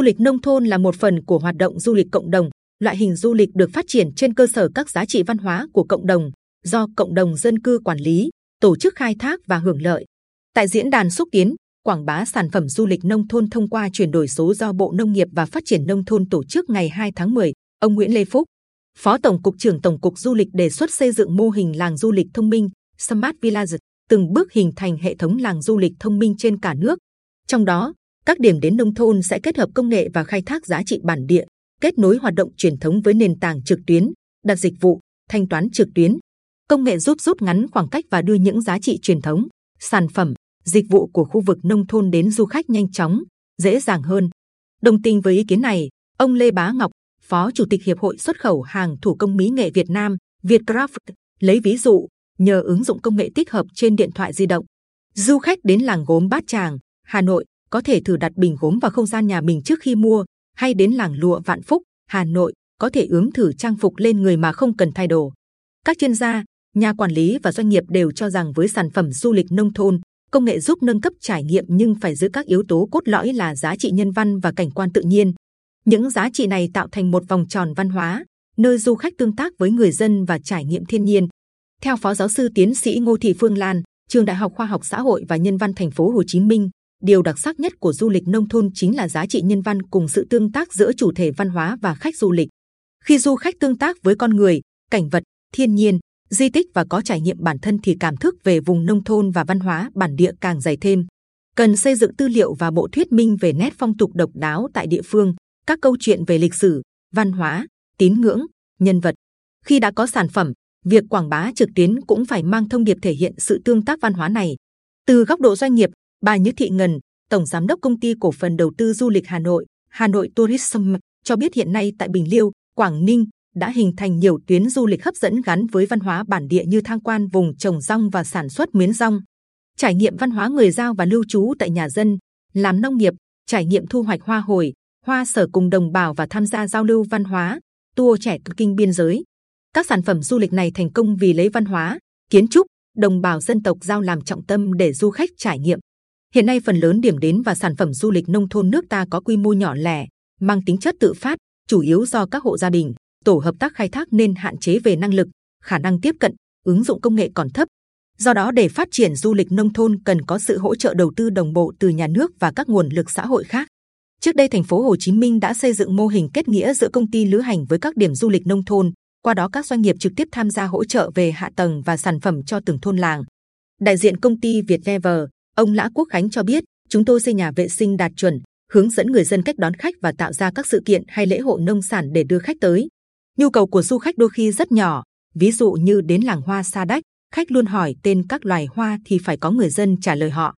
Du lịch nông thôn là một phần của hoạt động du lịch cộng đồng. Loại hình du lịch được phát triển trên cơ sở các giá trị văn hóa của cộng đồng, do cộng đồng dân cư quản lý, tổ chức khai thác và hưởng lợi. Tại diễn đàn xúc tiến, quảng bá sản phẩm du lịch nông thôn thông qua chuyển đổi số do Bộ Nông nghiệp và Phát triển nông thôn tổ chức ngày 2 tháng 10, ông Nguyễn Lê Phúc, Phó Tổng cục trưởng Tổng cục Du lịch đề xuất xây dựng mô hình làng du lịch thông minh Smart Village, từng bước hình thành hệ thống làng du lịch thông minh trên cả nước. Trong đó, các điểm đến nông thôn sẽ kết hợp công nghệ và khai thác giá trị bản địa, kết nối hoạt động truyền thống với nền tảng trực tuyến, đặt dịch vụ, thanh toán trực tuyến. Công nghệ giúp rút ngắn khoảng cách và đưa những giá trị truyền thống, sản phẩm, dịch vụ của khu vực nông thôn đến du khách nhanh chóng, dễ dàng hơn. Đồng tình với ý kiến này, ông Lê Bá Ngọc, Phó Chủ tịch Hiệp hội xuất khẩu hàng thủ công mỹ nghệ Việt Nam, Vietcraft, lấy ví dụ, nhờ ứng dụng công nghệ tích hợp trên điện thoại di động, du khách đến làng gốm Bát Tràng, Hà Nội có thể thử đặt bình gốm vào không gian nhà mình trước khi mua, hay đến làng lụa Vạn Phúc, Hà Nội có thể ướm thử trang phục lên người mà không cần thay đồ. Các chuyên gia, nhà quản lý và doanh nghiệp đều cho rằng với sản phẩm du lịch nông thôn, công nghệ giúp nâng cấp trải nghiệm nhưng phải giữ các yếu tố cốt lõi là giá trị nhân văn và cảnh quan tự nhiên. Những giá trị này tạo thành một vòng tròn văn hóa, nơi du khách tương tác với người dân và trải nghiệm thiên nhiên. Theo Phó Giáo sư Tiến sĩ Ngô Thị Phương Lan, Trường Đại học Khoa học Xã hội và Nhân văn Thành phố Hồ Chí Minh, điều đặc sắc nhất của du lịch nông thôn chính là giá trị nhân văn cùng sự tương tác giữa chủ thể văn hóa và khách du lịch. Khi du khách tương tác với con người, cảnh vật, thiên nhiên, di tích và có trải nghiệm bản thân thì cảm thức về vùng nông thôn và văn hóa bản địa càng dày thêm. Cần xây dựng tư liệu và bộ thuyết minh về nét phong tục độc đáo tại địa phương, các câu chuyện về lịch sử, văn hóa, tín ngưỡng, nhân vật. Khi đã có sản phẩm, việc quảng bá trực tuyến cũng phải mang thông điệp thể hiện sự tương tác văn hóa này. Từ góc độ doanh nghiệp, bà Nhữ Thị Ngân, tổng giám đốc công ty cổ phần đầu tư du lịch Hà Nội, Hà Nội Tourism cho biết hiện nay tại Bình Liêu, Quảng Ninh đã hình thành nhiều tuyến du lịch hấp dẫn gắn với văn hóa bản địa như tham quan vùng trồng rong và sản xuất miến rong, trải nghiệm văn hóa người giao và lưu trú tại nhà dân, làm nông nghiệp, trải nghiệm thu hoạch hoa hồi, hoa sở cùng đồng bào và tham gia giao lưu văn hóa, tour trẻ kinh biên giới. Các sản phẩm du lịch này thành công vì lấy văn hóa, kiến trúc, đồng bào dân tộc giao làm trọng tâm để du khách trải nghiệm. Hiện nay phần lớn điểm đến và sản phẩm du lịch nông thôn nước ta có quy mô nhỏ lẻ, mang tính chất tự phát, chủ yếu do các hộ gia đình, tổ hợp tác khai thác nên hạn chế về năng lực, khả năng tiếp cận, ứng dụng công nghệ còn thấp. Do đó để phát triển du lịch nông thôn cần có sự hỗ trợ đầu tư đồng bộ từ nhà nước và các nguồn lực xã hội khác. Trước đây thành phố Hồ Chí Minh đã xây dựng mô hình kết nghĩa giữa công ty lữ hành với các điểm du lịch nông thôn. Qua đó các doanh nghiệp trực tiếp tham gia hỗ trợ về hạ tầng và sản phẩm cho từng thôn làng. Đại diện công ty Viettravel, ông Lã Quốc Khánh cho biết, chúng tôi xây nhà vệ sinh đạt chuẩn, hướng dẫn người dân cách đón khách và tạo ra các sự kiện hay lễ hội nông sản để đưa khách tới. Nhu cầu của du khách đôi khi rất nhỏ, ví dụ như đến làng hoa Sa Đách, khách luôn hỏi tên các loài hoa thì phải có người dân trả lời họ.